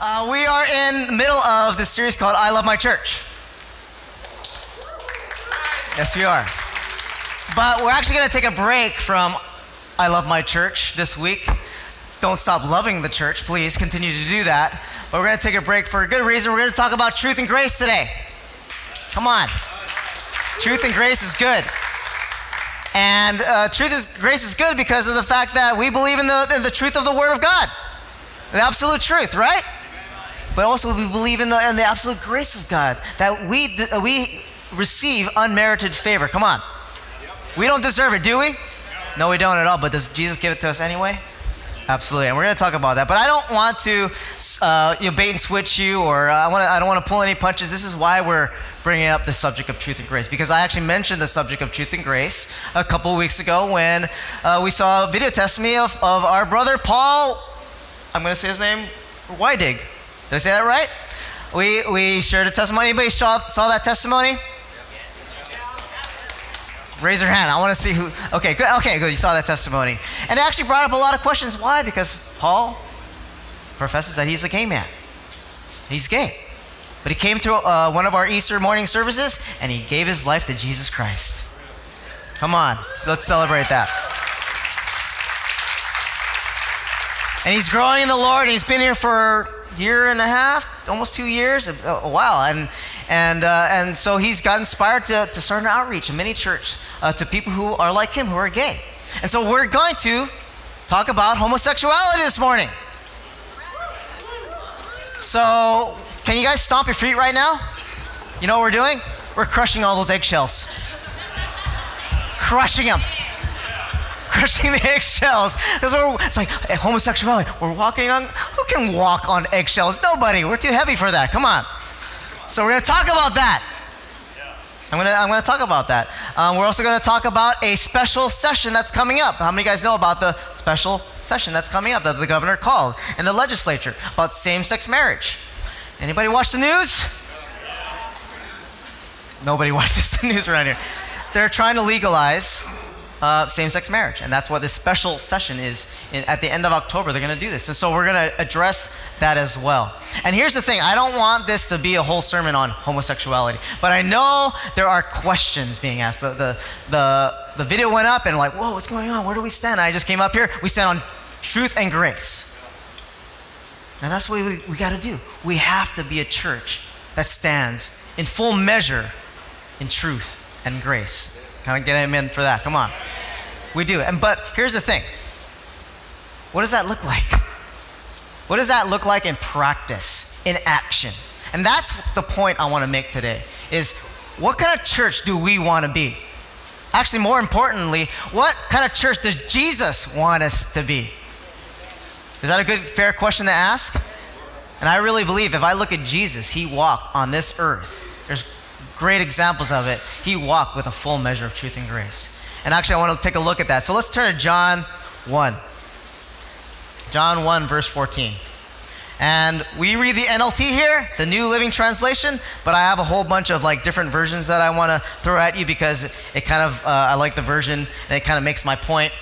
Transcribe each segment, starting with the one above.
Uh, we are in the middle of this series called I Love My Church. Yes, we are. But we're actually going to take a break from I Love My Church this week. Don't stop loving the church, please. Continue to do that. But we're going to take a break for a good reason. We're going to talk about truth and grace today. Come on. Truth and grace is good. And uh, truth is grace is good because of the fact that we believe in the, in the truth of the Word of God, the absolute truth, right? But also we believe in the, in the absolute grace of God, that we, we receive unmerited favor. Come on. We don't deserve it, do we? No, we don't at all, but does Jesus give it to us anyway? Absolutely, and we're going to talk about that. But I don't want to, uh, you know, bait and switch you, or uh, I, wanna, I don't want to pull any punches. This is why we're bringing up the subject of truth and grace, because I actually mentioned the subject of truth and grace a couple weeks ago when uh, we saw a video testimony of, of our brother Paul. I'm going to say his name, Wydig. Did I say that right? We, we shared a testimony. Anybody saw, saw that testimony? Raise your hand. I want to see who. Okay, good. Okay, good. You saw that testimony. And it actually brought up a lot of questions. Why? Because Paul professes that he's a gay man. He's gay. But he came to uh, one of our Easter morning services and he gave his life to Jesus Christ. Come on. Let's celebrate that. And he's growing in the Lord. And he's been here for a year and a half, almost two years, a, a while. And, and, uh, and so he's got inspired to, to start an outreach, a mini church, uh, to people who are like him, who are gay. And so we're going to talk about homosexuality this morning. So, can you guys stomp your feet right now? You know what we're doing? We're crushing all those eggshells. crushing them crushing the eggshells. Because it's like homosexuality. We're walking on. Who can walk on eggshells? Nobody. We're too heavy for that. Come on. So we're going to talk about that. I'm going to, I'm to talk about that. Um, we're also going to talk about a special session that's coming up. How many guys know about the special session that's coming up that the governor called in the legislature about same-sex marriage? Anybody watch the news? Nobody watches the news around here. They're trying to legalize uh, same sex marriage. And that's what this special session is. In, at the end of October, they're going to do this. And so we're going to address that as well. And here's the thing I don't want this to be a whole sermon on homosexuality, but I know there are questions being asked. The, the, the, the video went up and, like, whoa, what's going on? Where do we stand? I just came up here. We stand on truth and grace. And that's what we, we got to do. We have to be a church that stands in full measure in truth and grace. Kind of get amen for that. Come on. We do. And but here's the thing. What does that look like? What does that look like in practice, in action? And that's the point I want to make today is what kind of church do we want to be? Actually, more importantly, what kind of church does Jesus want us to be? Is that a good, fair question to ask? And I really believe if I look at Jesus, he walked on this earth. There's great examples of it. He walked with a full measure of truth and grace. And actually, I want to take a look at that. So let's turn to John 1. John 1, verse 14. And we read the NLT here, the New Living Translation, but I have a whole bunch of like different versions that I want to throw at you because it kind of, uh, I like the version and it kind of makes my point.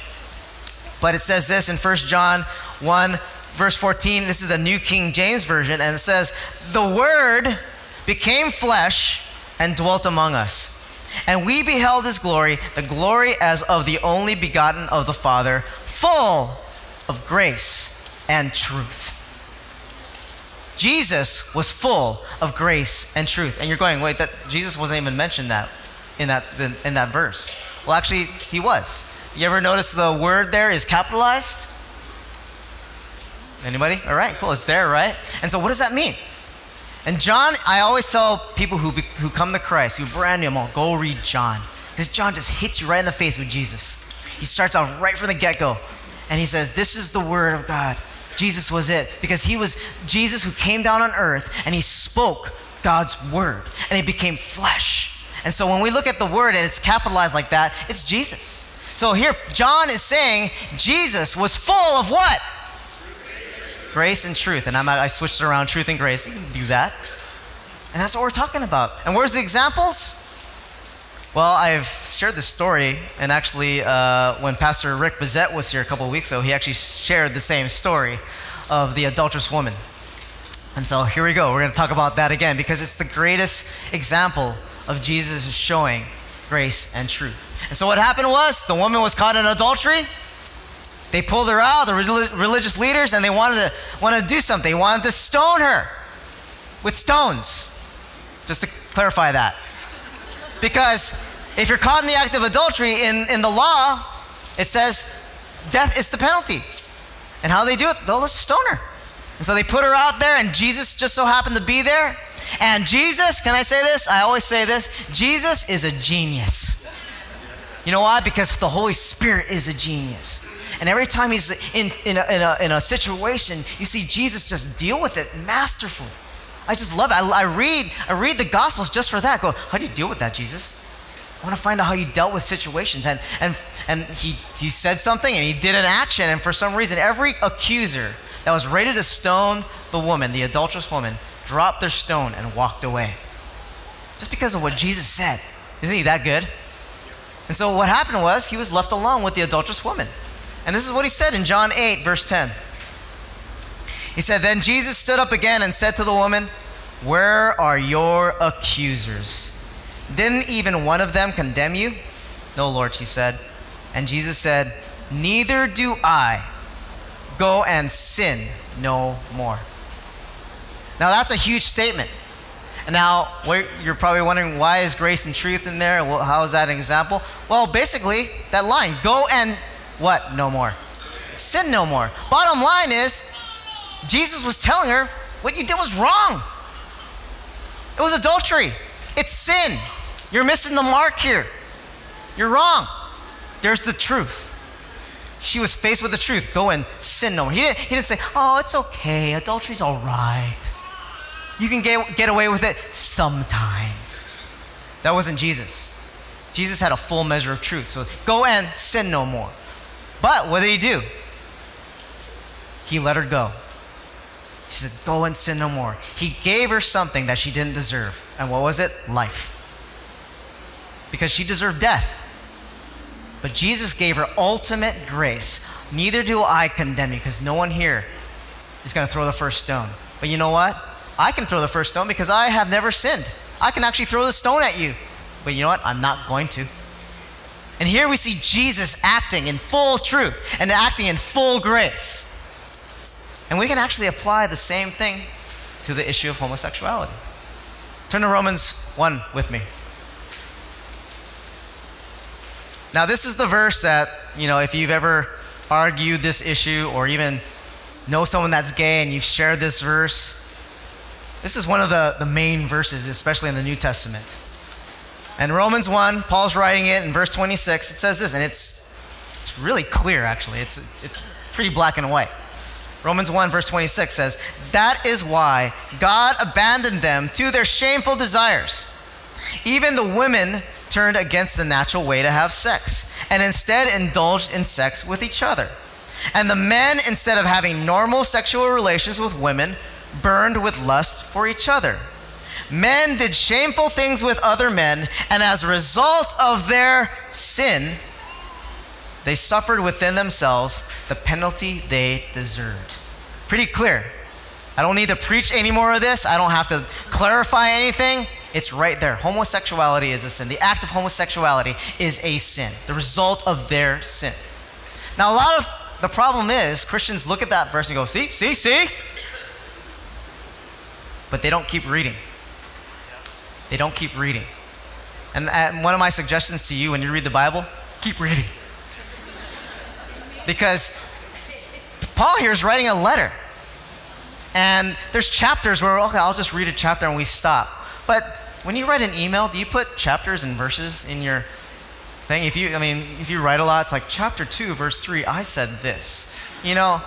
But it says this in 1 John 1, verse 14. This is the New King James Version, and it says, The Word became flesh and dwelt among us. And we beheld his glory, the glory as of the only begotten of the Father, full of grace and truth. Jesus was full of grace and truth. And you're going, wait, that Jesus wasn't even mentioned that in that in that verse. Well, actually, he was. You ever notice the word there is capitalized? Anybody? All right, cool. It's there, right? And so, what does that mean? And John, I always tell people who, who come to Christ, who brand new, I'm all, go read John. Because John just hits you right in the face with Jesus. He starts out right from the get go. And he says, This is the Word of God. Jesus was it. Because he was Jesus who came down on earth and he spoke God's Word. And it became flesh. And so when we look at the Word and it's capitalized like that, it's Jesus. So here, John is saying Jesus was full of what? Grace and truth. And I'm, I switched it around, truth and grace. You can do that. And that's what we're talking about. And where's the examples? Well, I've shared this story, and actually, uh, when Pastor Rick Bazette was here a couple weeks ago, he actually shared the same story of the adulterous woman. And so here we go. We're going to talk about that again because it's the greatest example of Jesus showing grace and truth. And so what happened was the woman was caught in adultery. They pulled her out, the religious leaders, and they wanted to, wanted to do something. They wanted to stone her with stones. Just to clarify that. Because if you're caught in the act of adultery, in, in the law, it says death is the penalty. And how they do it? They'll just stone her. And so they put her out there, and Jesus just so happened to be there. And Jesus, can I say this? I always say this Jesus is a genius. You know why? Because the Holy Spirit is a genius. And every time he's in, in, a, in, a, in a situation, you see Jesus just deal with it masterful. I just love it. I, I, read, I read the Gospels just for that. I go, how do you deal with that, Jesus? I want to find out how you dealt with situations. And, and, and he, he said something and he did an action. And for some reason, every accuser that was ready to stone the woman, the adulterous woman, dropped their stone and walked away. Just because of what Jesus said. Isn't he that good? And so what happened was he was left alone with the adulterous woman. And this is what he said in John 8, verse 10. He said, Then Jesus stood up again and said to the woman, Where are your accusers? Didn't even one of them condemn you? No, Lord, she said. And Jesus said, Neither do I. Go and sin no more. Now, that's a huge statement. And now, you're probably wondering why is grace and truth in there? How is that an example? Well, basically, that line go and what? No more. Sin no more. Bottom line is, Jesus was telling her what you did was wrong. It was adultery, it's sin. You're missing the mark here. You're wrong. There's the truth. She was faced with the truth. Go and sin no more. He didn't, he didn't say, oh, it's okay. Adultery's all right. You can get, get away with it sometimes. That wasn't Jesus. Jesus had a full measure of truth. So go and sin no more. But what did he do? He let her go. He said, Go and sin no more. He gave her something that she didn't deserve. And what was it? Life. Because she deserved death. But Jesus gave her ultimate grace. Neither do I condemn you, because no one here is going to throw the first stone. But you know what? I can throw the first stone because I have never sinned. I can actually throw the stone at you. But you know what? I'm not going to. And here we see Jesus acting in full truth and acting in full grace. And we can actually apply the same thing to the issue of homosexuality. Turn to Romans 1 with me. Now, this is the verse that, you know, if you've ever argued this issue or even know someone that's gay and you've shared this verse, this is one of the, the main verses, especially in the New Testament. And Romans 1, Paul's writing it in verse 26. It says this, and it's, it's really clear, actually. It's, it's pretty black and white. Romans 1, verse 26 says, That is why God abandoned them to their shameful desires. Even the women turned against the natural way to have sex and instead indulged in sex with each other. And the men, instead of having normal sexual relations with women, burned with lust for each other. Men did shameful things with other men, and as a result of their sin, they suffered within themselves the penalty they deserved. Pretty clear. I don't need to preach any more of this. I don't have to clarify anything. It's right there. Homosexuality is a sin. The act of homosexuality is a sin, the result of their sin. Now, a lot of the problem is Christians look at that verse and go, see, see, see? But they don't keep reading. They don't keep reading. And, and one of my suggestions to you when you read the Bible, keep reading. Because Paul here is writing a letter. And there's chapters where, okay, I'll just read a chapter and we stop. But when you write an email, do you put chapters and verses in your thing? If you, I mean, if you write a lot, it's like chapter 2, verse 3, I said this. You know,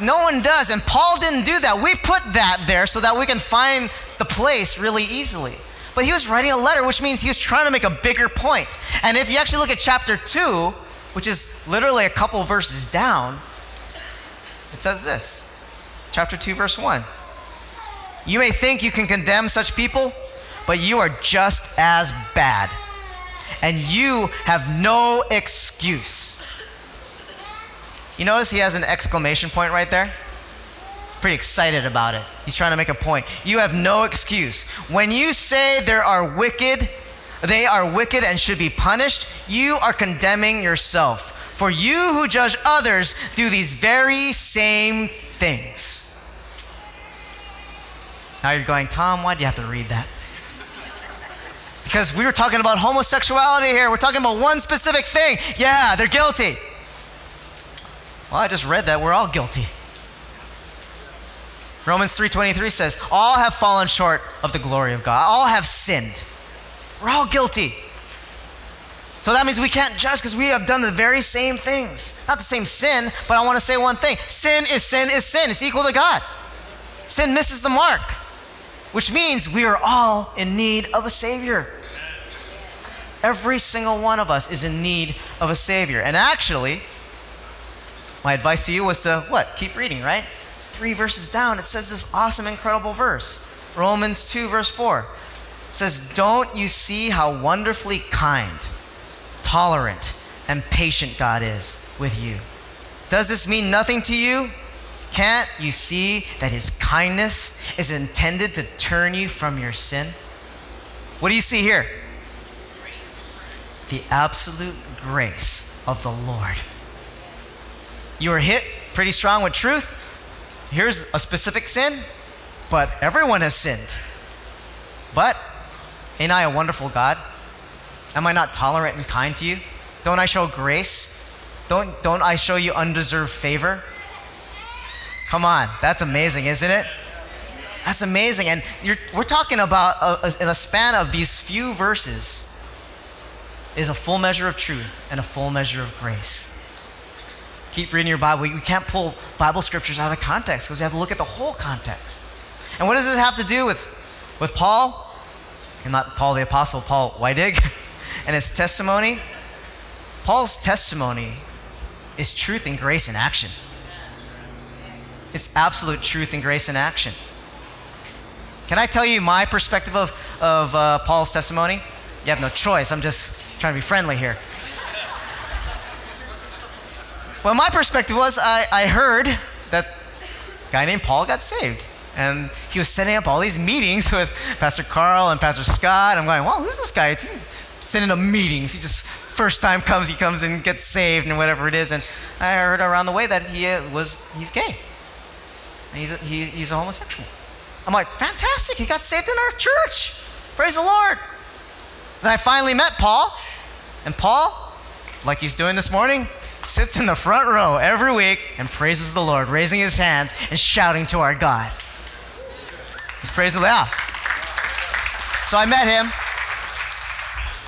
no one does. And Paul didn't do that. We put that there so that we can find the place really easily. But he was writing a letter, which means he was trying to make a bigger point. And if you actually look at chapter 2, which is literally a couple verses down, it says this. Chapter 2, verse 1. You may think you can condemn such people, but you are just as bad. And you have no excuse. You notice he has an exclamation point right there? Pretty excited about it. He's trying to make a point. You have no excuse. When you say there are wicked, they are wicked and should be punished, you are condemning yourself. For you who judge others do these very same things. Now you're going, Tom, why do you have to read that? Because we were talking about homosexuality here. We're talking about one specific thing. Yeah, they're guilty. Well, I just read that we're all guilty. Romans 3:23 says, "All have fallen short of the glory of God. All have sinned. We're all guilty." So that means we can't judge because we have done the very same things. Not the same sin, but I want to say one thing. Sin is sin is sin. It's equal to God. Sin misses the mark, which means we are all in need of a savior. Every single one of us is in need of a savior. And actually, my advice to you was to what? Keep reading, right? Three verses down, it says this awesome, incredible verse. Romans 2, verse 4. It says, Don't you see how wonderfully kind, tolerant, and patient God is with you? Does this mean nothing to you? Can't you see that his kindness is intended to turn you from your sin? What do you see here? The absolute grace of the Lord. You were hit pretty strong with truth. Here's a specific sin, but everyone has sinned. But ain't I a wonderful God? Am I not tolerant and kind to you? Don't I show grace? Don't, don't I show you undeserved favor? Come on, that's amazing, isn't it? That's amazing. And we're talking about a, a, in a span of these few verses is a full measure of truth and a full measure of grace keep reading your Bible. We can't pull Bible scriptures out of context because you have to look at the whole context. And what does this have to do with, with Paul? And not Paul the Apostle, Paul Weidig, and his testimony? Paul's testimony is truth and grace in action. It's absolute truth and grace in action. Can I tell you my perspective of, of uh, Paul's testimony? You have no choice. I'm just trying to be friendly here. Well, my perspective was I, I heard that guy named Paul got saved. And he was setting up all these meetings with Pastor Carl and Pastor Scott. I'm going, well, who's this guy? He's setting up meetings. He just, first time comes, he comes and gets saved and whatever it is. And I heard around the way that he uh, was, he's gay. He's a, he, he's a homosexual. I'm like, fantastic. He got saved in our church. Praise the Lord. Then I finally met Paul. And Paul, like he's doing this morning, sits in the front row every week and praises the Lord, raising his hands and shouting to our God. He's praising the Lord. So I met him.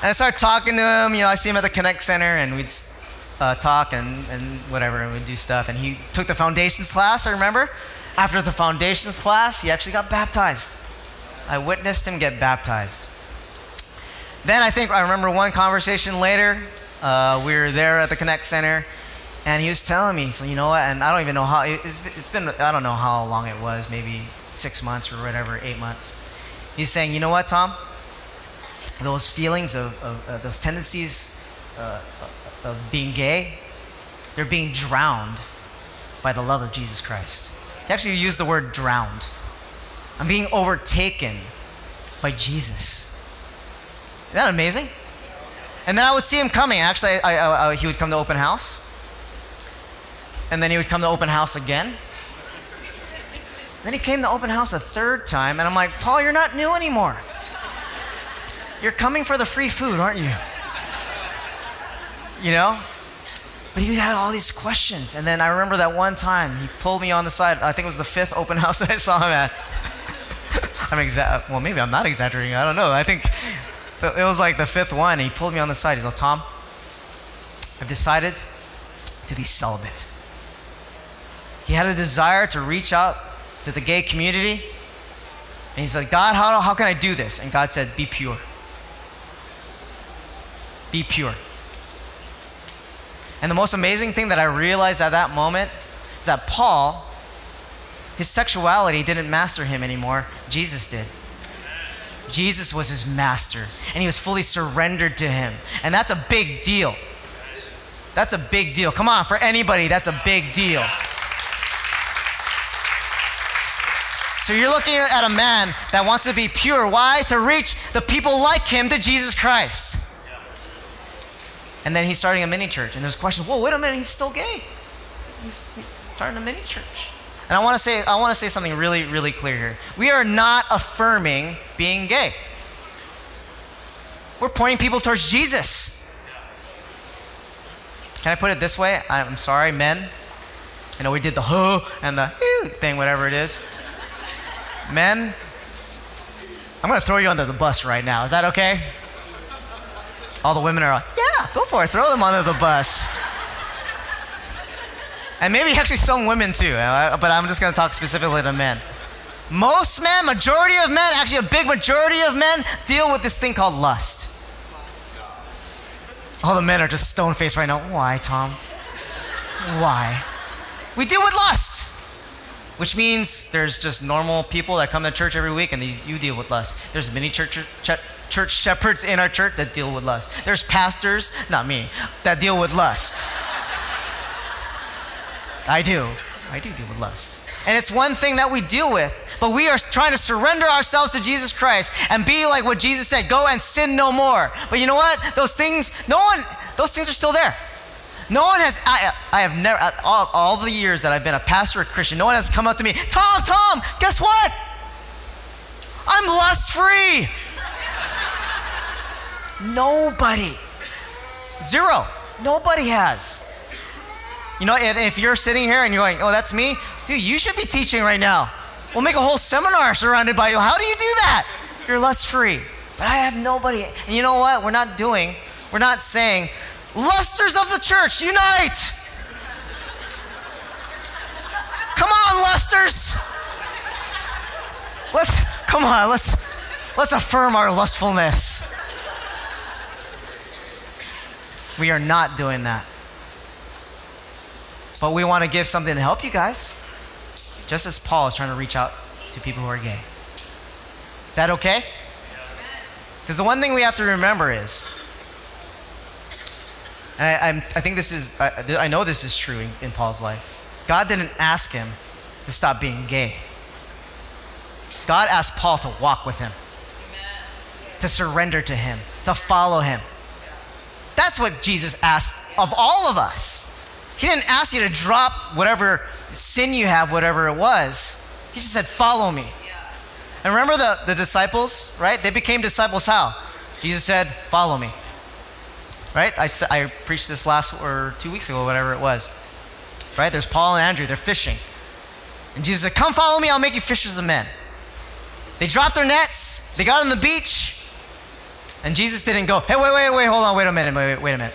And I started talking to him. You know, I see him at the Connect Center, and we'd uh, talk and, and whatever, and we'd do stuff. And he took the foundations class, I remember. After the foundations class, he actually got baptized. I witnessed him get baptized. Then I think I remember one conversation later, uh, we were there at the Connect Center, and he was telling me, so you know what? And I don't even know how. It's, it's been I don't know how long it was, maybe six months or whatever, eight months. He's saying, you know what, Tom? Those feelings of, of uh, those tendencies uh, of being gay, they're being drowned by the love of Jesus Christ. He actually used the word drowned. I'm being overtaken by Jesus. Isn't that amazing? And then I would see him coming. Actually, I, I, I, he would come to open house. And then he would come to open house again. Then he came to open house a third time, and I'm like, Paul, you're not new anymore. You're coming for the free food, aren't you? You know? But he had all these questions. And then I remember that one time he pulled me on the side. I think it was the fifth open house that I saw him at. I'm exa- well, maybe I'm not exaggerating. I don't know. I think it was like the fifth one. he pulled me on the side. He's like, Tom, I've decided to be celibate. He had a desire to reach out to the gay community. And he's like, God, how, how can I do this? And God said, Be pure. Be pure. And the most amazing thing that I realized at that moment is that Paul, his sexuality didn't master him anymore, Jesus did. Jesus was his master, and he was fully surrendered to him. And that's a big deal. That's a big deal. Come on, for anybody, that's a big deal. So you're looking at a man that wants to be pure. Why? To reach the people like him to Jesus Christ. And then he's starting a mini church. And there's questions, whoa, wait a minute, he's still gay. He's, he's starting a mini church. And I want to say, I want to say something really, really clear here. We are not affirming being gay. We're pointing people towards Jesus. Can I put it this way? I'm sorry, men. You know, we did the huh and the thing, whatever it is. Men, I'm going to throw you under the bus right now. Is that okay? All the women are like, yeah, go for it. Throw them under the bus. And maybe actually some women too, uh, but I'm just going to talk specifically to men. Most men, majority of men, actually a big majority of men, deal with this thing called lust. All the men are just stone faced right now. Why, Tom? Why? We deal with lust, which means there's just normal people that come to church every week and you deal with lust. There's many church, church, church shepherds in our church that deal with lust. There's pastors, not me, that deal with lust. I do. I do deal with lust. And it's one thing that we deal with, but we are trying to surrender ourselves to Jesus Christ and be like what Jesus said go and sin no more. But you know what? Those things, no one, those things are still there. No one has, I, I have never, all, all the years that I've been a pastor or Christian, no one has come up to me, Tom, Tom, guess what? I'm lust free. Nobody. Zero. Nobody has. You know, if you're sitting here and you're going, oh, that's me, dude, you should be teaching right now. We'll make a whole seminar surrounded by you. How do you do that? You're lust free. But I have nobody. And you know what? We're not doing, we're not saying, lusters of the church, unite. Come on, lusters. Let's, come on, let's, let's affirm our lustfulness. We are not doing that. But we want to give something to help you guys. Just as Paul is trying to reach out to people who are gay. Is that okay? Because the one thing we have to remember is, and I, I think this is, I, I know this is true in, in Paul's life. God didn't ask him to stop being gay. God asked Paul to walk with him, to surrender to him, to follow him. That's what Jesus asked of all of us. He didn't ask you to drop whatever sin you have, whatever it was. He just said, Follow me. And remember the, the disciples, right? They became disciples how? Jesus said, Follow me. Right? I, I preached this last or two weeks ago, whatever it was. Right? There's Paul and Andrew, they're fishing. And Jesus said, Come follow me, I'll make you fishers of men. They dropped their nets, they got on the beach, and Jesus didn't go, Hey, wait, wait, wait, hold on, wait a minute, wait, wait, wait a minute.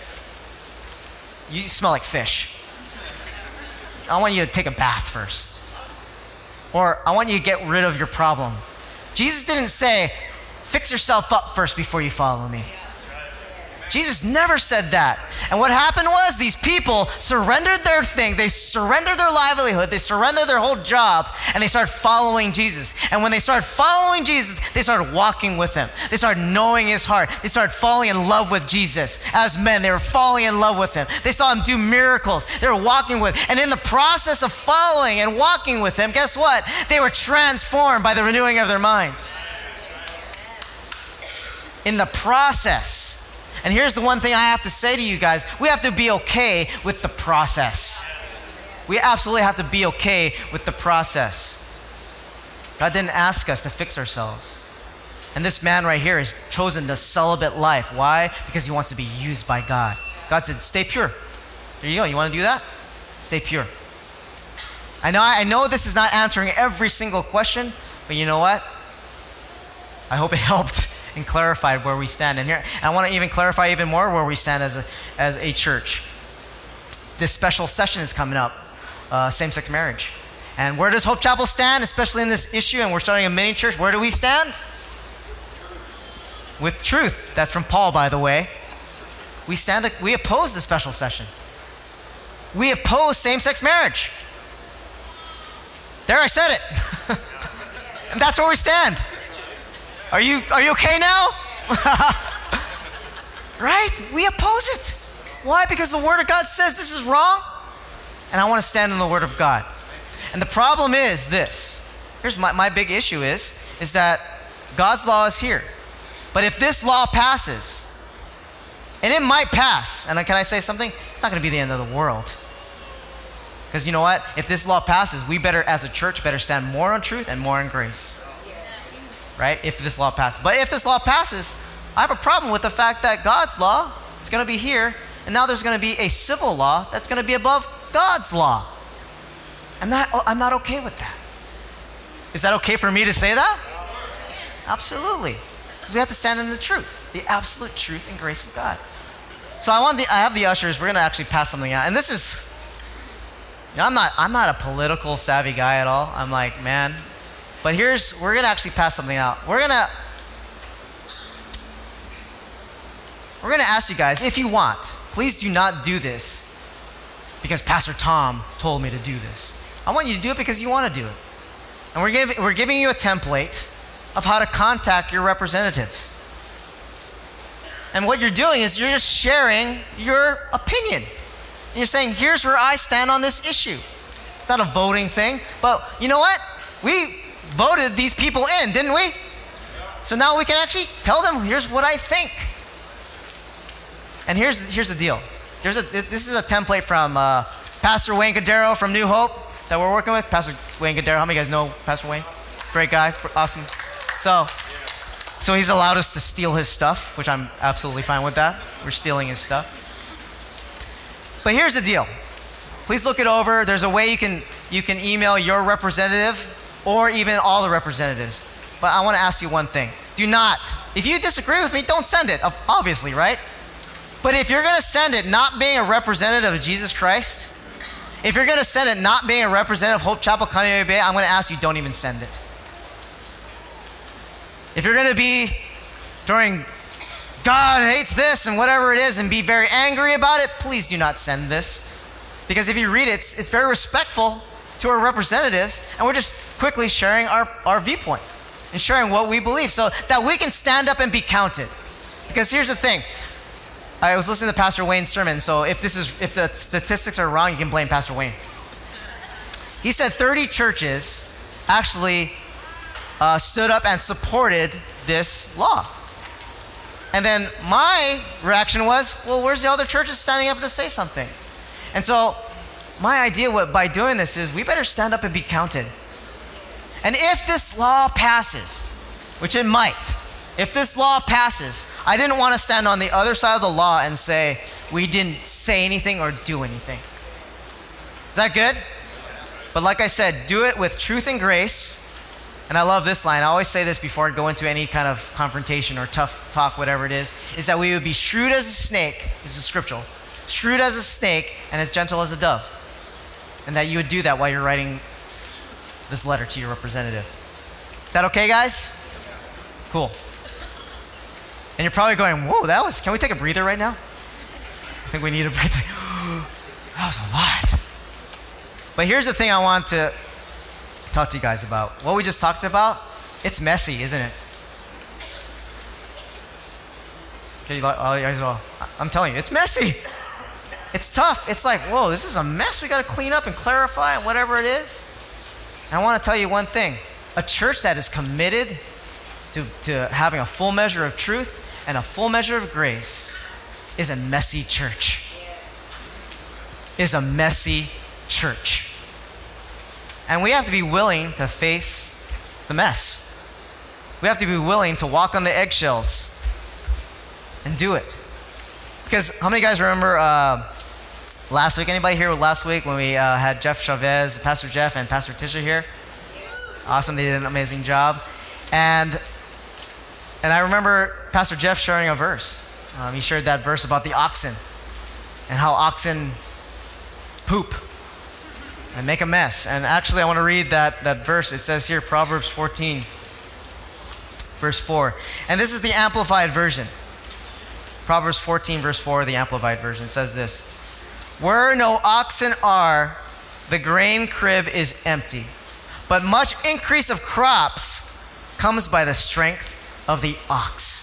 You smell like fish. I want you to take a bath first. Or I want you to get rid of your problem. Jesus didn't say, fix yourself up first before you follow me. Jesus never said that. And what happened was these people surrendered their thing, they surrendered their livelihood, they surrendered their whole job, and they started following Jesus. And when they started following Jesus, they started walking with him. They started knowing his heart. They started falling in love with Jesus. As men, they were falling in love with him. They saw him do miracles. They were walking with him. And in the process of following and walking with him, guess what? They were transformed by the renewing of their minds. In the process, and here's the one thing I have to say to you guys we have to be okay with the process. We absolutely have to be okay with the process. God didn't ask us to fix ourselves. And this man right here has chosen the celibate life. Why? Because he wants to be used by God. God said, stay pure. There you go. You want to do that? Stay pure. I know, I know this is not answering every single question, but you know what? I hope it helped and clarified where we stand. And here, I want to even clarify even more where we stand as a, as a church. This special session is coming up, uh, same-sex marriage. And where does Hope Chapel stand, especially in this issue? And we're starting a mini church. Where do we stand? With truth. That's from Paul, by the way. We stand. We oppose the special session. We oppose same-sex marriage. There, I said it. and that's where we stand. Are you, are you okay now? right? We oppose it. Why? Because the Word of God says this is wrong. And I want to stand in the Word of God. And the problem is this here's my, my big issue is, is that God's law is here. But if this law passes, and it might pass, and can I say something? It's not going to be the end of the world. Because you know what? If this law passes, we better, as a church, better stand more on truth and more on grace. Right? If this law passes. But if this law passes, I have a problem with the fact that God's law is going to be here, and now there's going to be a civil law that's going to be above God's law. I'm not, oh, I'm not okay with that. Is that okay for me to say that? Absolutely. Because we have to stand in the truth, the absolute truth and grace of God. So I want the, I have the ushers. We're going to actually pass something out, and this is you know, I'm not I'm not a political savvy guy at all. I'm like, man. But here's we're gonna actually pass something out. We're gonna we're gonna ask you guys if you want. Please do not do this because Pastor Tom told me to do this. I want you to do it because you want to do it. And we're giving we're giving you a template of how to contact your representatives. And what you're doing is you're just sharing your opinion. And you're saying, here's where I stand on this issue. It's not a voting thing, but you know what? We voted these people in, didn't we? So now we can actually tell them, here's what I think. And here's, here's the deal. There's a, this is a template from uh, Pastor Wayne Cordeiro from New Hope that we're working with. Pastor Wayne Cordeiro, how many of you guys know Pastor Wayne? Great guy, awesome. So, so he's allowed us to steal his stuff, which I'm absolutely fine with that. We're stealing his stuff. But here's the deal. Please look it over. There's a way you can you can email your representative or even all the representatives. But I want to ask you one thing. Do not, if you disagree with me, don't send it, obviously, right? But if you're going to send it not being a representative of Jesus Christ, if you're going to send it not being a representative of Hope Chapel Kaneohe Bay, I'm going to ask you don't even send it. If you're going to be during God hates this and whatever it is and be very angry about it, please do not send this. Because if you read it, it's, it's very respectful to our representatives, and we're just quickly sharing our, our viewpoint and sharing what we believe so that we can stand up and be counted. Because here's the thing. I was listening to Pastor Wayne's sermon, so if this is if the statistics are wrong, you can blame Pastor Wayne. He said 30 churches actually uh, stood up and supported this law. And then my reaction was, well, where's the other churches standing up to say something? And so my idea by doing this is we better stand up and be counted. And if this law passes, which it might, if this law passes, I didn't want to stand on the other side of the law and say we didn't say anything or do anything. Is that good? But like I said, do it with truth and grace and I love this line. I always say this before I go into any kind of confrontation or tough talk, whatever it is, is that we would be shrewd as a snake. This is scriptural. Shrewd as a snake and as gentle as a dove. And that you would do that while you're writing this letter to your representative. Is that okay, guys? Cool. And you're probably going, whoa, that was, can we take a breather right now? I think we need a breather. that was a lot. But here's the thing I want to talk to you guys about. What we just talked about, it's messy, isn't it? Okay, you oh, guys all, I'm telling you, it's messy. It's tough. It's like, whoa, this is a mess we got to clean up and clarify and whatever it is. And I want to tell you one thing a church that is committed to, to having a full measure of truth and a full measure of grace is a messy church. Is a messy church. And we have to be willing to face the mess. We have to be willing to walk on the eggshells and do it. Because how many guys remember uh, last week? Anybody here last week when we uh, had Jeff Chavez, Pastor Jeff, and Pastor Tisha here? Awesome, they did an amazing job. And and I remember Pastor Jeff sharing a verse. Um, he shared that verse about the oxen and how oxen poop and make a mess. And actually, I want to read that, that verse. It says here, Proverbs 14, verse 4. And this is the Amplified Version. Proverbs 14, verse 4, the Amplified Version says this Where no oxen are, the grain crib is empty, but much increase of crops comes by the strength of the ox.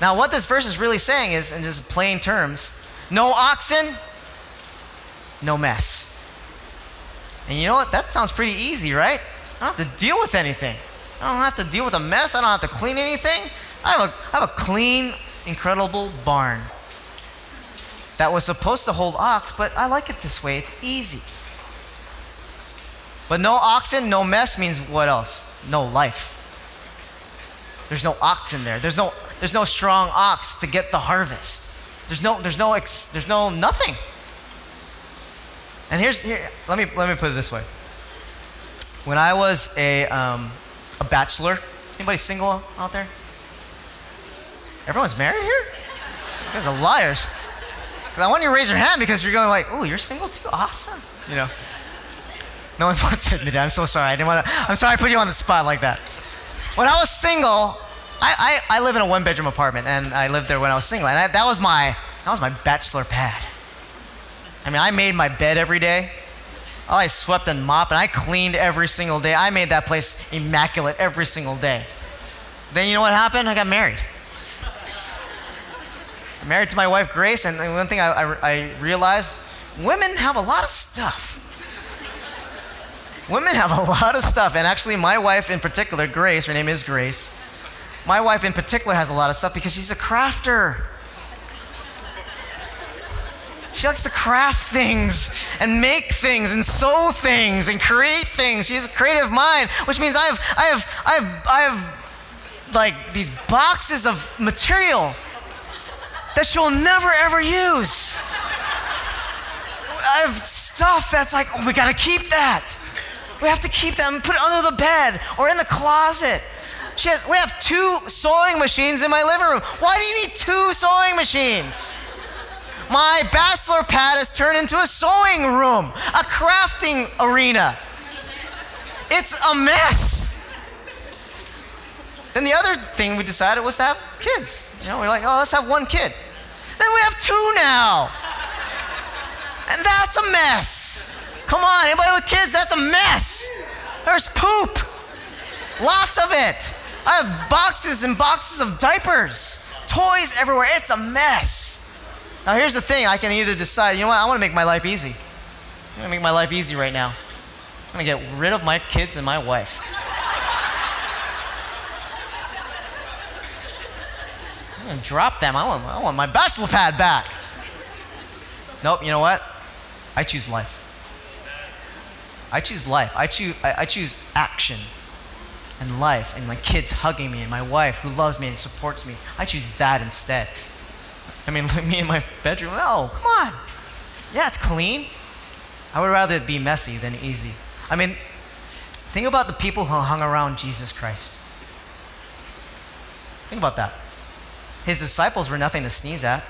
Now, what this verse is really saying is, in just plain terms, no oxen, no mess. And you know what? That sounds pretty easy, right? I don't have to deal with anything. I don't have to deal with a mess. I don't have to clean anything. I have a, I have a clean, incredible barn that was supposed to hold ox, but I like it this way. It's easy. But no oxen, no mess means what else? No life. There's no ox in there. There's no, there's no strong ox to get the harvest. There's no, there's no, ex, there's no nothing. And here's, here, let me, let me put it this way. When I was a, um, a bachelor, anybody single out there? Everyone's married here? You guys are liars. I want you to raise your hand because you're going like, oh, you're single too? Awesome. You know. No one wants to admit it. I'm so sorry. I didn't want to, I'm sorry I put you on the spot like that. When I was single, I, I, I live in a one bedroom apartment and I lived there when I was single. And I, that was my that was my bachelor pad. I mean, I made my bed every day. I swept and mopped and I cleaned every single day. I made that place immaculate every single day. Then you know what happened? I got married. Married to my wife Grace, and one thing I, I, I realized women have a lot of stuff. Women have a lot of stuff, and actually, my wife in particular, Grace, her name is Grace, my wife in particular has a lot of stuff because she's a crafter. She likes to craft things and make things and sew things and create things. She has a creative mind, which means I have, I have, I have, I have like these boxes of material that she'll never ever use. I have stuff that's like, oh, we gotta keep that. We have to keep that and put it under the bed or in the closet. She has, we have two sewing machines in my living room. Why do you need two sewing machines? My bachelor pad has turned into a sewing room, a crafting arena. It's a mess. Then the other thing we decided was to have kids. You know, we're like, oh, let's have one kid. Then we have two now. And that's a mess. Come on, anybody with kids, that's a mess. There's poop. Lots of it. I have boxes and boxes of diapers, toys everywhere. It's a mess. Now, here's the thing I can either decide, you know what, I want to make my life easy. I'm going to make my life easy right now. I'm going to get rid of my kids and my wife. Going to drop them. I want, I want my bachelor pad back. Nope, you know what? I choose life. I choose life. I choose, I, I choose action and life and my kids hugging me and my wife who loves me and supports me. I choose that instead. I mean, look me in my bedroom. No, come on. Yeah, it's clean. I would rather it be messy than easy. I mean, think about the people who hung around Jesus Christ. Think about that. His disciples were nothing to sneeze at.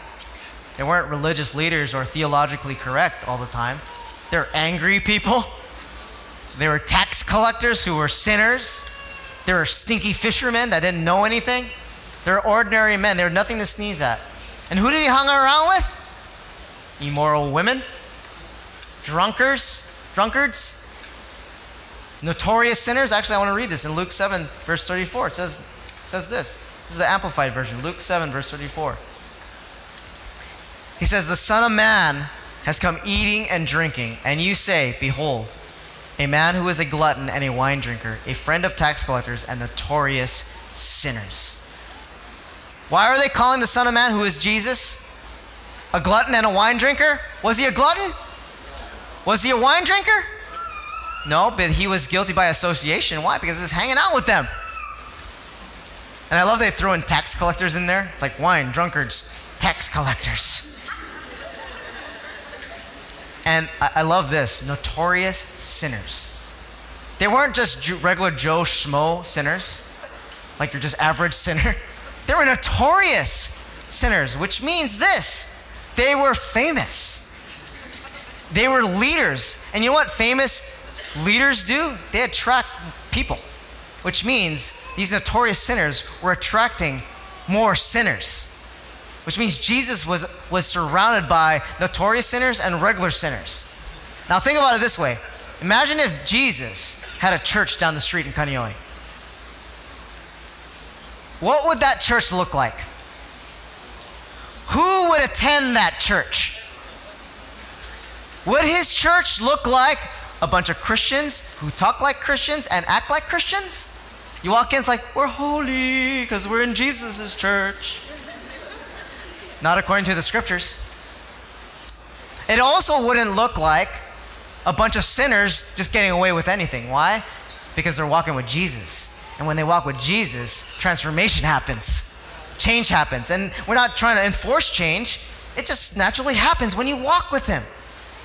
They weren't religious leaders or theologically correct all the time. They're angry people. They were tax collectors who were sinners. They were stinky fishermen that didn't know anything. They're ordinary men. They were nothing to sneeze at. And who did he hang around with? Immoral women, drunkards, drunkards, notorious sinners. Actually, I want to read this in Luke 7, verse 34. It says, it says this. This is the Amplified Version, Luke 7, verse 34. He says, The Son of Man has come eating and drinking, and you say, Behold, a man who is a glutton and a wine drinker, a friend of tax collectors and notorious sinners. Why are they calling the Son of Man, who is Jesus, a glutton and a wine drinker? Was he a glutton? Was he a wine drinker? No, but he was guilty by association. Why? Because he was hanging out with them. And I love they throw in tax collectors in there. It's like wine, drunkards, tax collectors. And I, love this notorious sinners. They weren't just regular Joe Schmo sinners, like you're just average sinner. They were notorious sinners, which means this they were famous. They were leaders. And you know what famous leaders do? They attract people, which means these notorious sinners were attracting more sinners. Which means Jesus was, was surrounded by notorious sinners and regular sinners. Now, think about it this way Imagine if Jesus had a church down the street in Kaneohe. What would that church look like? Who would attend that church? Would his church look like a bunch of Christians who talk like Christians and act like Christians. You walk in, it's like, we're holy because we're in Jesus' church. Not according to the scriptures. It also wouldn't look like a bunch of sinners just getting away with anything. Why? Because they're walking with Jesus. And when they walk with Jesus, transformation happens, change happens. And we're not trying to enforce change, it just naturally happens when you walk with Him.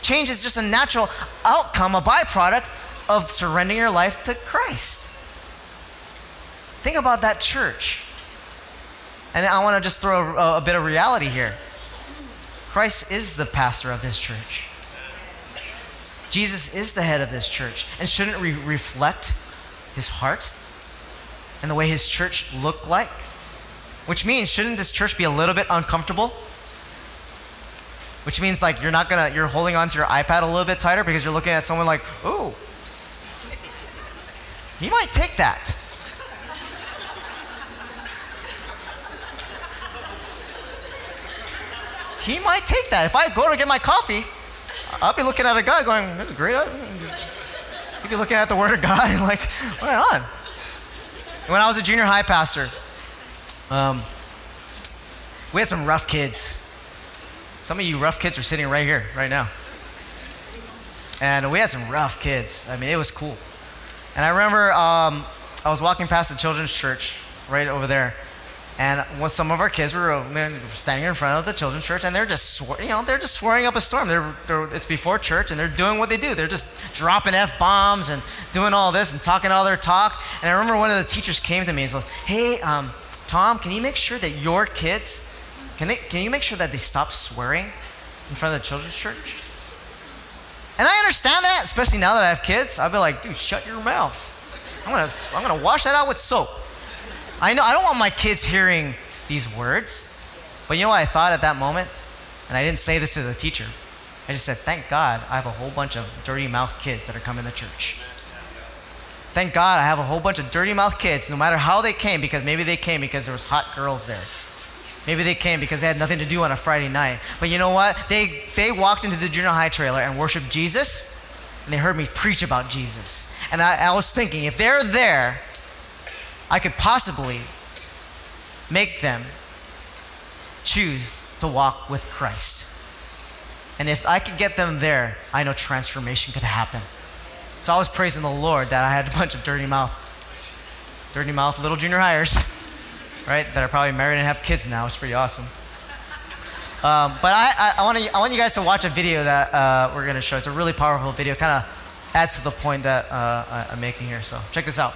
Change is just a natural outcome, a byproduct of surrendering your life to Christ. Think about that church. And I want to just throw a, a, bit of reality here. Christ is the pastor of this church. Jesus is the head of this church. And shouldn't we reflect his heart and the way his church looked like? Which means, shouldn't this church be a little bit uncomfortable? Which means like you're not gonna you're holding onto your iPad a little bit tighter because you're looking at someone like, ooh, he might take that. He might take that. If I go to get my coffee, I'll be looking at a guy going, "This is great." He'd be looking at the Word of God and like, "Right on." When I was a junior high pastor, um, we had some rough kids. Some of you rough kids are sitting right here, right now. And we had some rough kids. I mean, it was cool. And I remember um, I was walking past the children's church right over there, and when some of our kids were standing in front of the children's church, and they're just, you know, they're just swearing up a storm. They're, they're, it's before church, and they're doing what they do. They're just dropping f bombs and doing all this and talking all their talk. And I remember one of the teachers came to me and said, "Hey, um, Tom, can you make sure that your kids can they can you make sure that they stop swearing in front of the children's church?" And I understand that, especially now that I have kids. I'll be like, "Dude, shut your mouth. I'm gonna I'm gonna wash that out with soap." I know I don't want my kids hearing these words, but you know what I thought at that moment, and I didn't say this to the teacher. I just said, "Thank God I have a whole bunch of dirty mouth kids that are coming to church." Thank God I have a whole bunch of dirty mouth kids, no matter how they came, because maybe they came because there was hot girls there. Maybe they came because they had nothing to do on a Friday night. But you know what? They, they walked into the junior high trailer and worshiped Jesus, and they heard me preach about Jesus. And I, I was thinking, if they're there, I could possibly make them choose to walk with Christ. And if I could get them there, I know transformation could happen. So I was praising the Lord that I had a bunch of dirty mouth, dirty mouth little junior hires, right? That are probably married and have kids now. It's pretty awesome. Um, but I, I, I, want I want you guys to watch a video that uh, we're going to show. It's a really powerful video. Kind of adds to the point that uh, I'm making here. So check this out.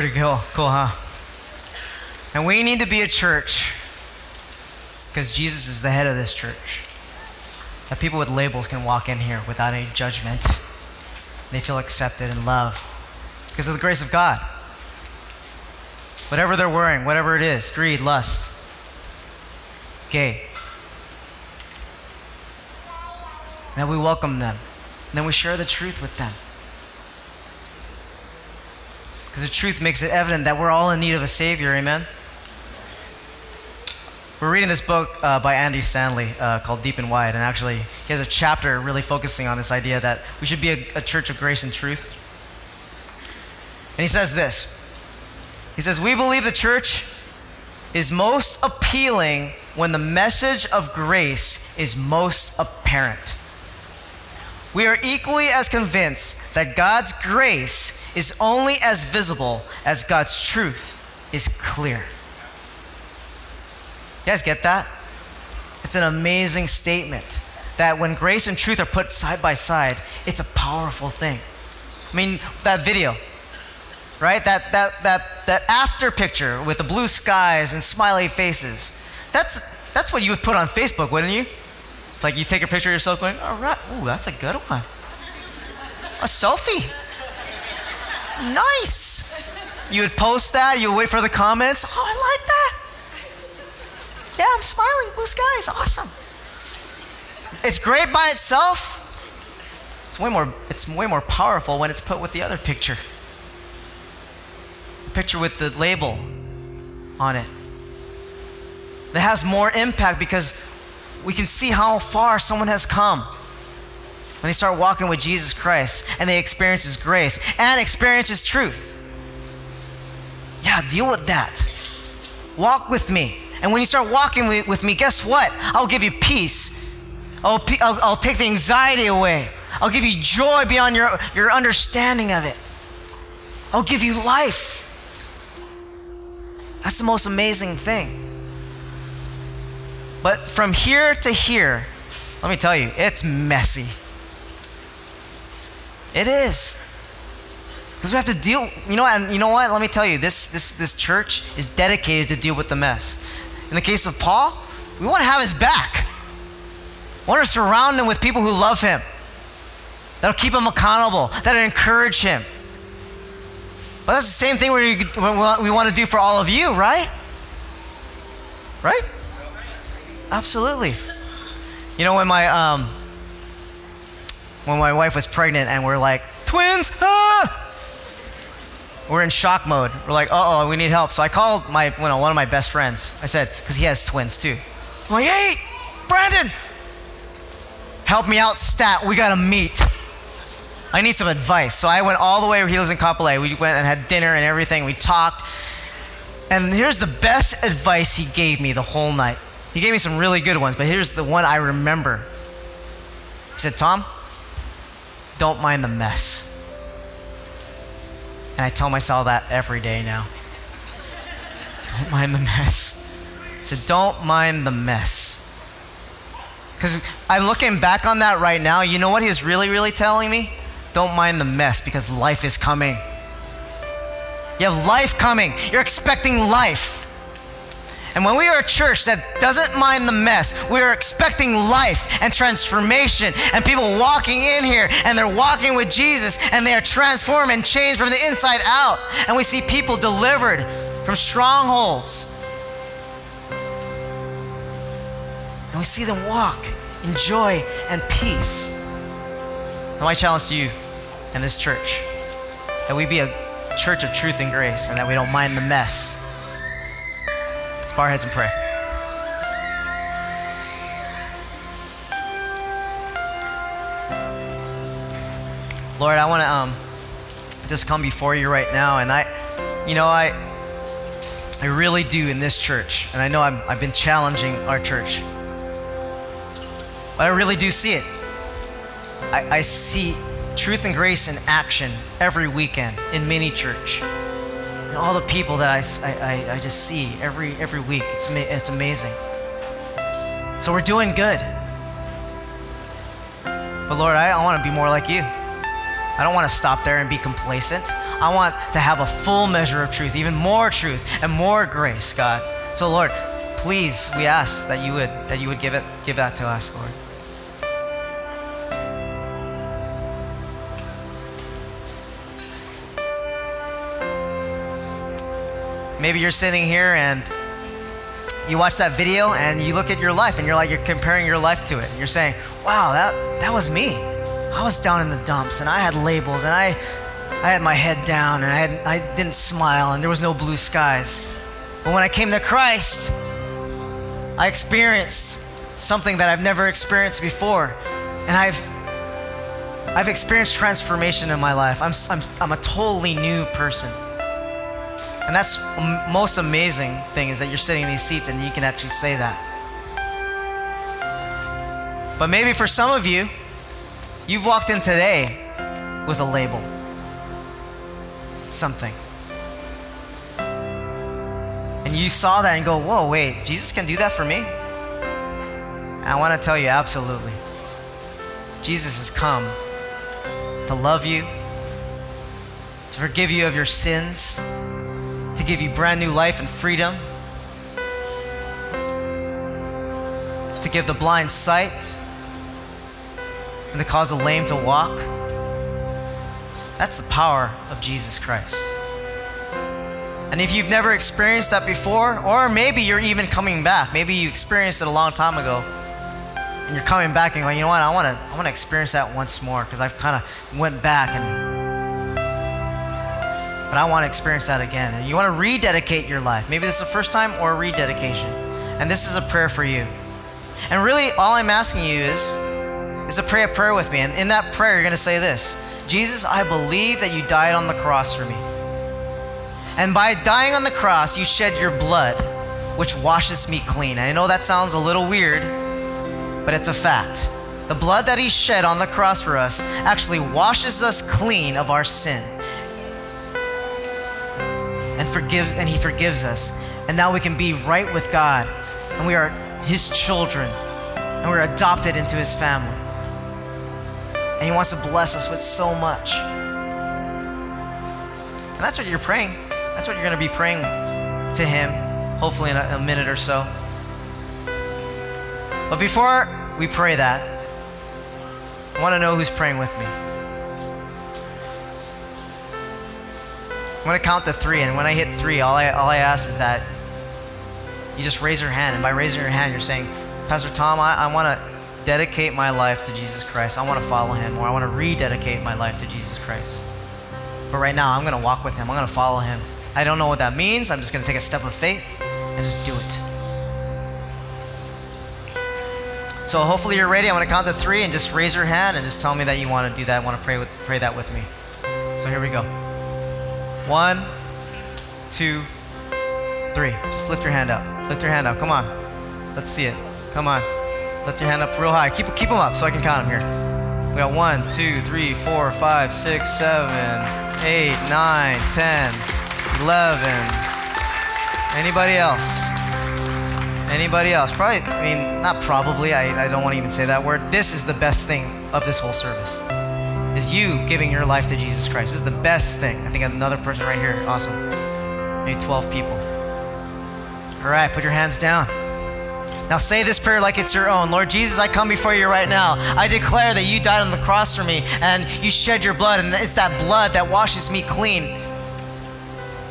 Pretty cool. Cool, huh? And we need to be a church because Jesus is the head of this church. That people with labels can walk in here without any judgment. They feel accepted and loved because of the grace of God. Whatever they're wearing, whatever it is greed, lust, gay. That we welcome them. And then we share the truth with them. Because the truth makes it evident that we're all in need of a Savior, amen? We're reading this book uh, by Andy Stanley uh, called Deep and Wide, and actually, he has a chapter really focusing on this idea that we should be a, a church of grace and truth. And he says this He says, We believe the church is most appealing when the message of grace is most apparent. We are equally as convinced that God's grace is only as visible as God's truth is clear. You guys get that? It's an amazing statement that when grace and truth are put side by side, it's a powerful thing. I mean, that video, right? That, that, that, that after picture with the blue skies and smiley faces. That's, that's what you would put on Facebook, wouldn't you? It's like you take a picture of yourself going, all right, ooh, that's a good one. A selfie. Nice. You would post that, you wait for the comments. Oh, I like that. Yeah, I'm smiling. Blue skies. Awesome. It's great by itself. It's way more it's way more powerful when it's put with the other picture. The picture with the label on it. That has more impact because we can see how far someone has come when they start walking with Jesus Christ and they experience His grace and experience His truth. Yeah, deal with that. Walk with me. And when you start walking with me, guess what? I'll give you peace. I'll, I'll, I'll take the anxiety away. I'll give you joy beyond your, your understanding of it. I'll give you life. That's the most amazing thing. But from here to here, let me tell you, it's messy. It is. Because we have to deal, you know, and you know what? Let me tell you, this, this, this church is dedicated to deal with the mess. In the case of Paul, we want to have his back. We want to surround him with people who love him, that'll keep him accountable, that'll encourage him. But that's the same thing we, we want to do for all of you, right? Right? Absolutely. You know, when my um, when my wife was pregnant and we're like twins. Ah! We're in shock mode. We're like, uh oh, we need help. So I called my, you know, one of my best friends. I said, because he has twins too. I'm like, hey, Brandon, help me out, stat. We got to meet. I need some advice. So I went all the way where he lives in Kapolei. We went and had dinner and everything. We talked. And here's the best advice he gave me the whole night. He gave me some really good ones, but here's the one I remember. He said, Tom, don't mind the mess. And I tell myself that every day now. Don't mind the mess. So don't mind the mess. Because I'm looking back on that right now. You know what he's really, really telling me? Don't mind the mess because life is coming. You have life coming. You're expecting life. And when we are a church that doesn't mind the mess, we are expecting life and transformation and people walking in here and they're walking with Jesus and they are transformed and changed from the inside out. And we see people delivered from strongholds. And we see them walk in joy and peace. And my challenge to you and this church that we be a church of truth and grace and that we don't mind the mess. Bow our heads and pray. Lord, I want to um, just come before you right now, and I, you know, I, I really do in this church, and I know i have been challenging our church, but I really do see it. I, I see truth and grace in action every weekend in mini church. All the people that I, I, I just see every, every week, it's, it's amazing. So we're doing good. But Lord, I, I want to be more like you. I don't want to stop there and be complacent. I want to have a full measure of truth, even more truth and more grace, God. So Lord, please, we ask that you would that you would give it give that to us, Lord. Maybe you're sitting here and you watch that video and you look at your life and you're like you're comparing your life to it. And You're saying, "Wow, that that was me." I was down in the dumps and I had labels and I, I had my head down and I, had, I didn't smile and there was no blue skies. But when I came to Christ, I experienced something that I've never experienced before. And I've, I've experienced transformation in my life. I'm, I'm, I'm a totally new person. And that's the most amazing thing is that you're sitting in these seats and you can actually say that. But maybe for some of you, You've walked in today with a label. Something. And you saw that and go, whoa, wait, Jesus can do that for me? I want to tell you, absolutely. Jesus has come to love you, to forgive you of your sins, to give you brand new life and freedom, to give the blind sight and to cause the lame to walk. That's the power of Jesus Christ. And if you've never experienced that before, or maybe you're even coming back, maybe you experienced it a long time ago, and you're coming back and going, you know what, I want to, I want to experience that once more because I've kind of went back and, but I want to experience that again. And you want to rededicate your life. Maybe this is the first time or a rededication. And this is a prayer for you. And really, all I'm asking you is, is to pray a prayer with me. And in that prayer, you're going to say this Jesus, I believe that you died on the cross for me. And by dying on the cross, you shed your blood, which washes me clean. I know that sounds a little weird, but it's a fact. The blood that he shed on the cross for us actually washes us clean of our sin. And forgive and he forgives us. And now we can be right with God. And we are his children. And we're adopted into his family. And He wants to bless us with so much. And that's what you're praying. That's what you're going to be praying to Him, hopefully in a, a minute or so. But before we pray that, I want to know who's praying with me. Going to count to three, and when I hit three, all I, all I ask is that you just raise your hand. And by raising your hand, you're saying, Pastor Tom, I, I want to dedicate my life to Jesus Christ. I want to follow him, or I want to rededicate my life to Jesus Christ. But right now, I'm going to walk with him. I'm going to follow him. I don't know what that means. I'm just going to take a step of faith and just do it. So hopefully you're ready. I'm going to count to three and just raise your hand and just tell me that you want to do that. Want to pray with, pray that with me. So here we go. One, two, three. Just lift your hand up. Lift your hand up. Come on. Let's see it. Come on. Lift your hand up real high. Keep keep them up so I can count them here. We got one, two, three, four, five, six, seven, eight, nine, ten, eleven. Anybody else? Anybody else? Probably, I mean, not probably, I, I don't want to even say that word. This is the best thing of this whole service. Is you giving your life to Jesus Christ. This is the best thing. I think another person right here. Awesome. Maybe 12 people. All right, put your hands down. Now say this prayer like it's your own. Lord Jesus, I come before you right now. I declare that you died on the cross for me and you shed your blood, and it's that blood that washes me clean.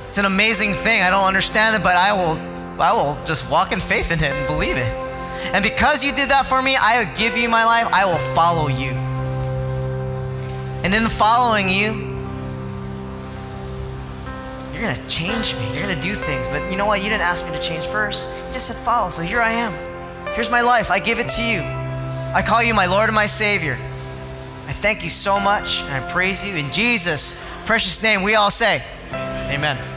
It's an amazing thing. I don't understand it, but I will I will just walk in faith in it and believe it. And because you did that for me, I give you my life. I will follow you. And in following you, you're going to change me. You're going to do things. But you know what? You didn't ask me to change first. You just said follow. So here I am. Here's my life. I give it to you. I call you my Lord and my Savior. I thank you so much and I praise you. In Jesus' precious name, we all say, Amen.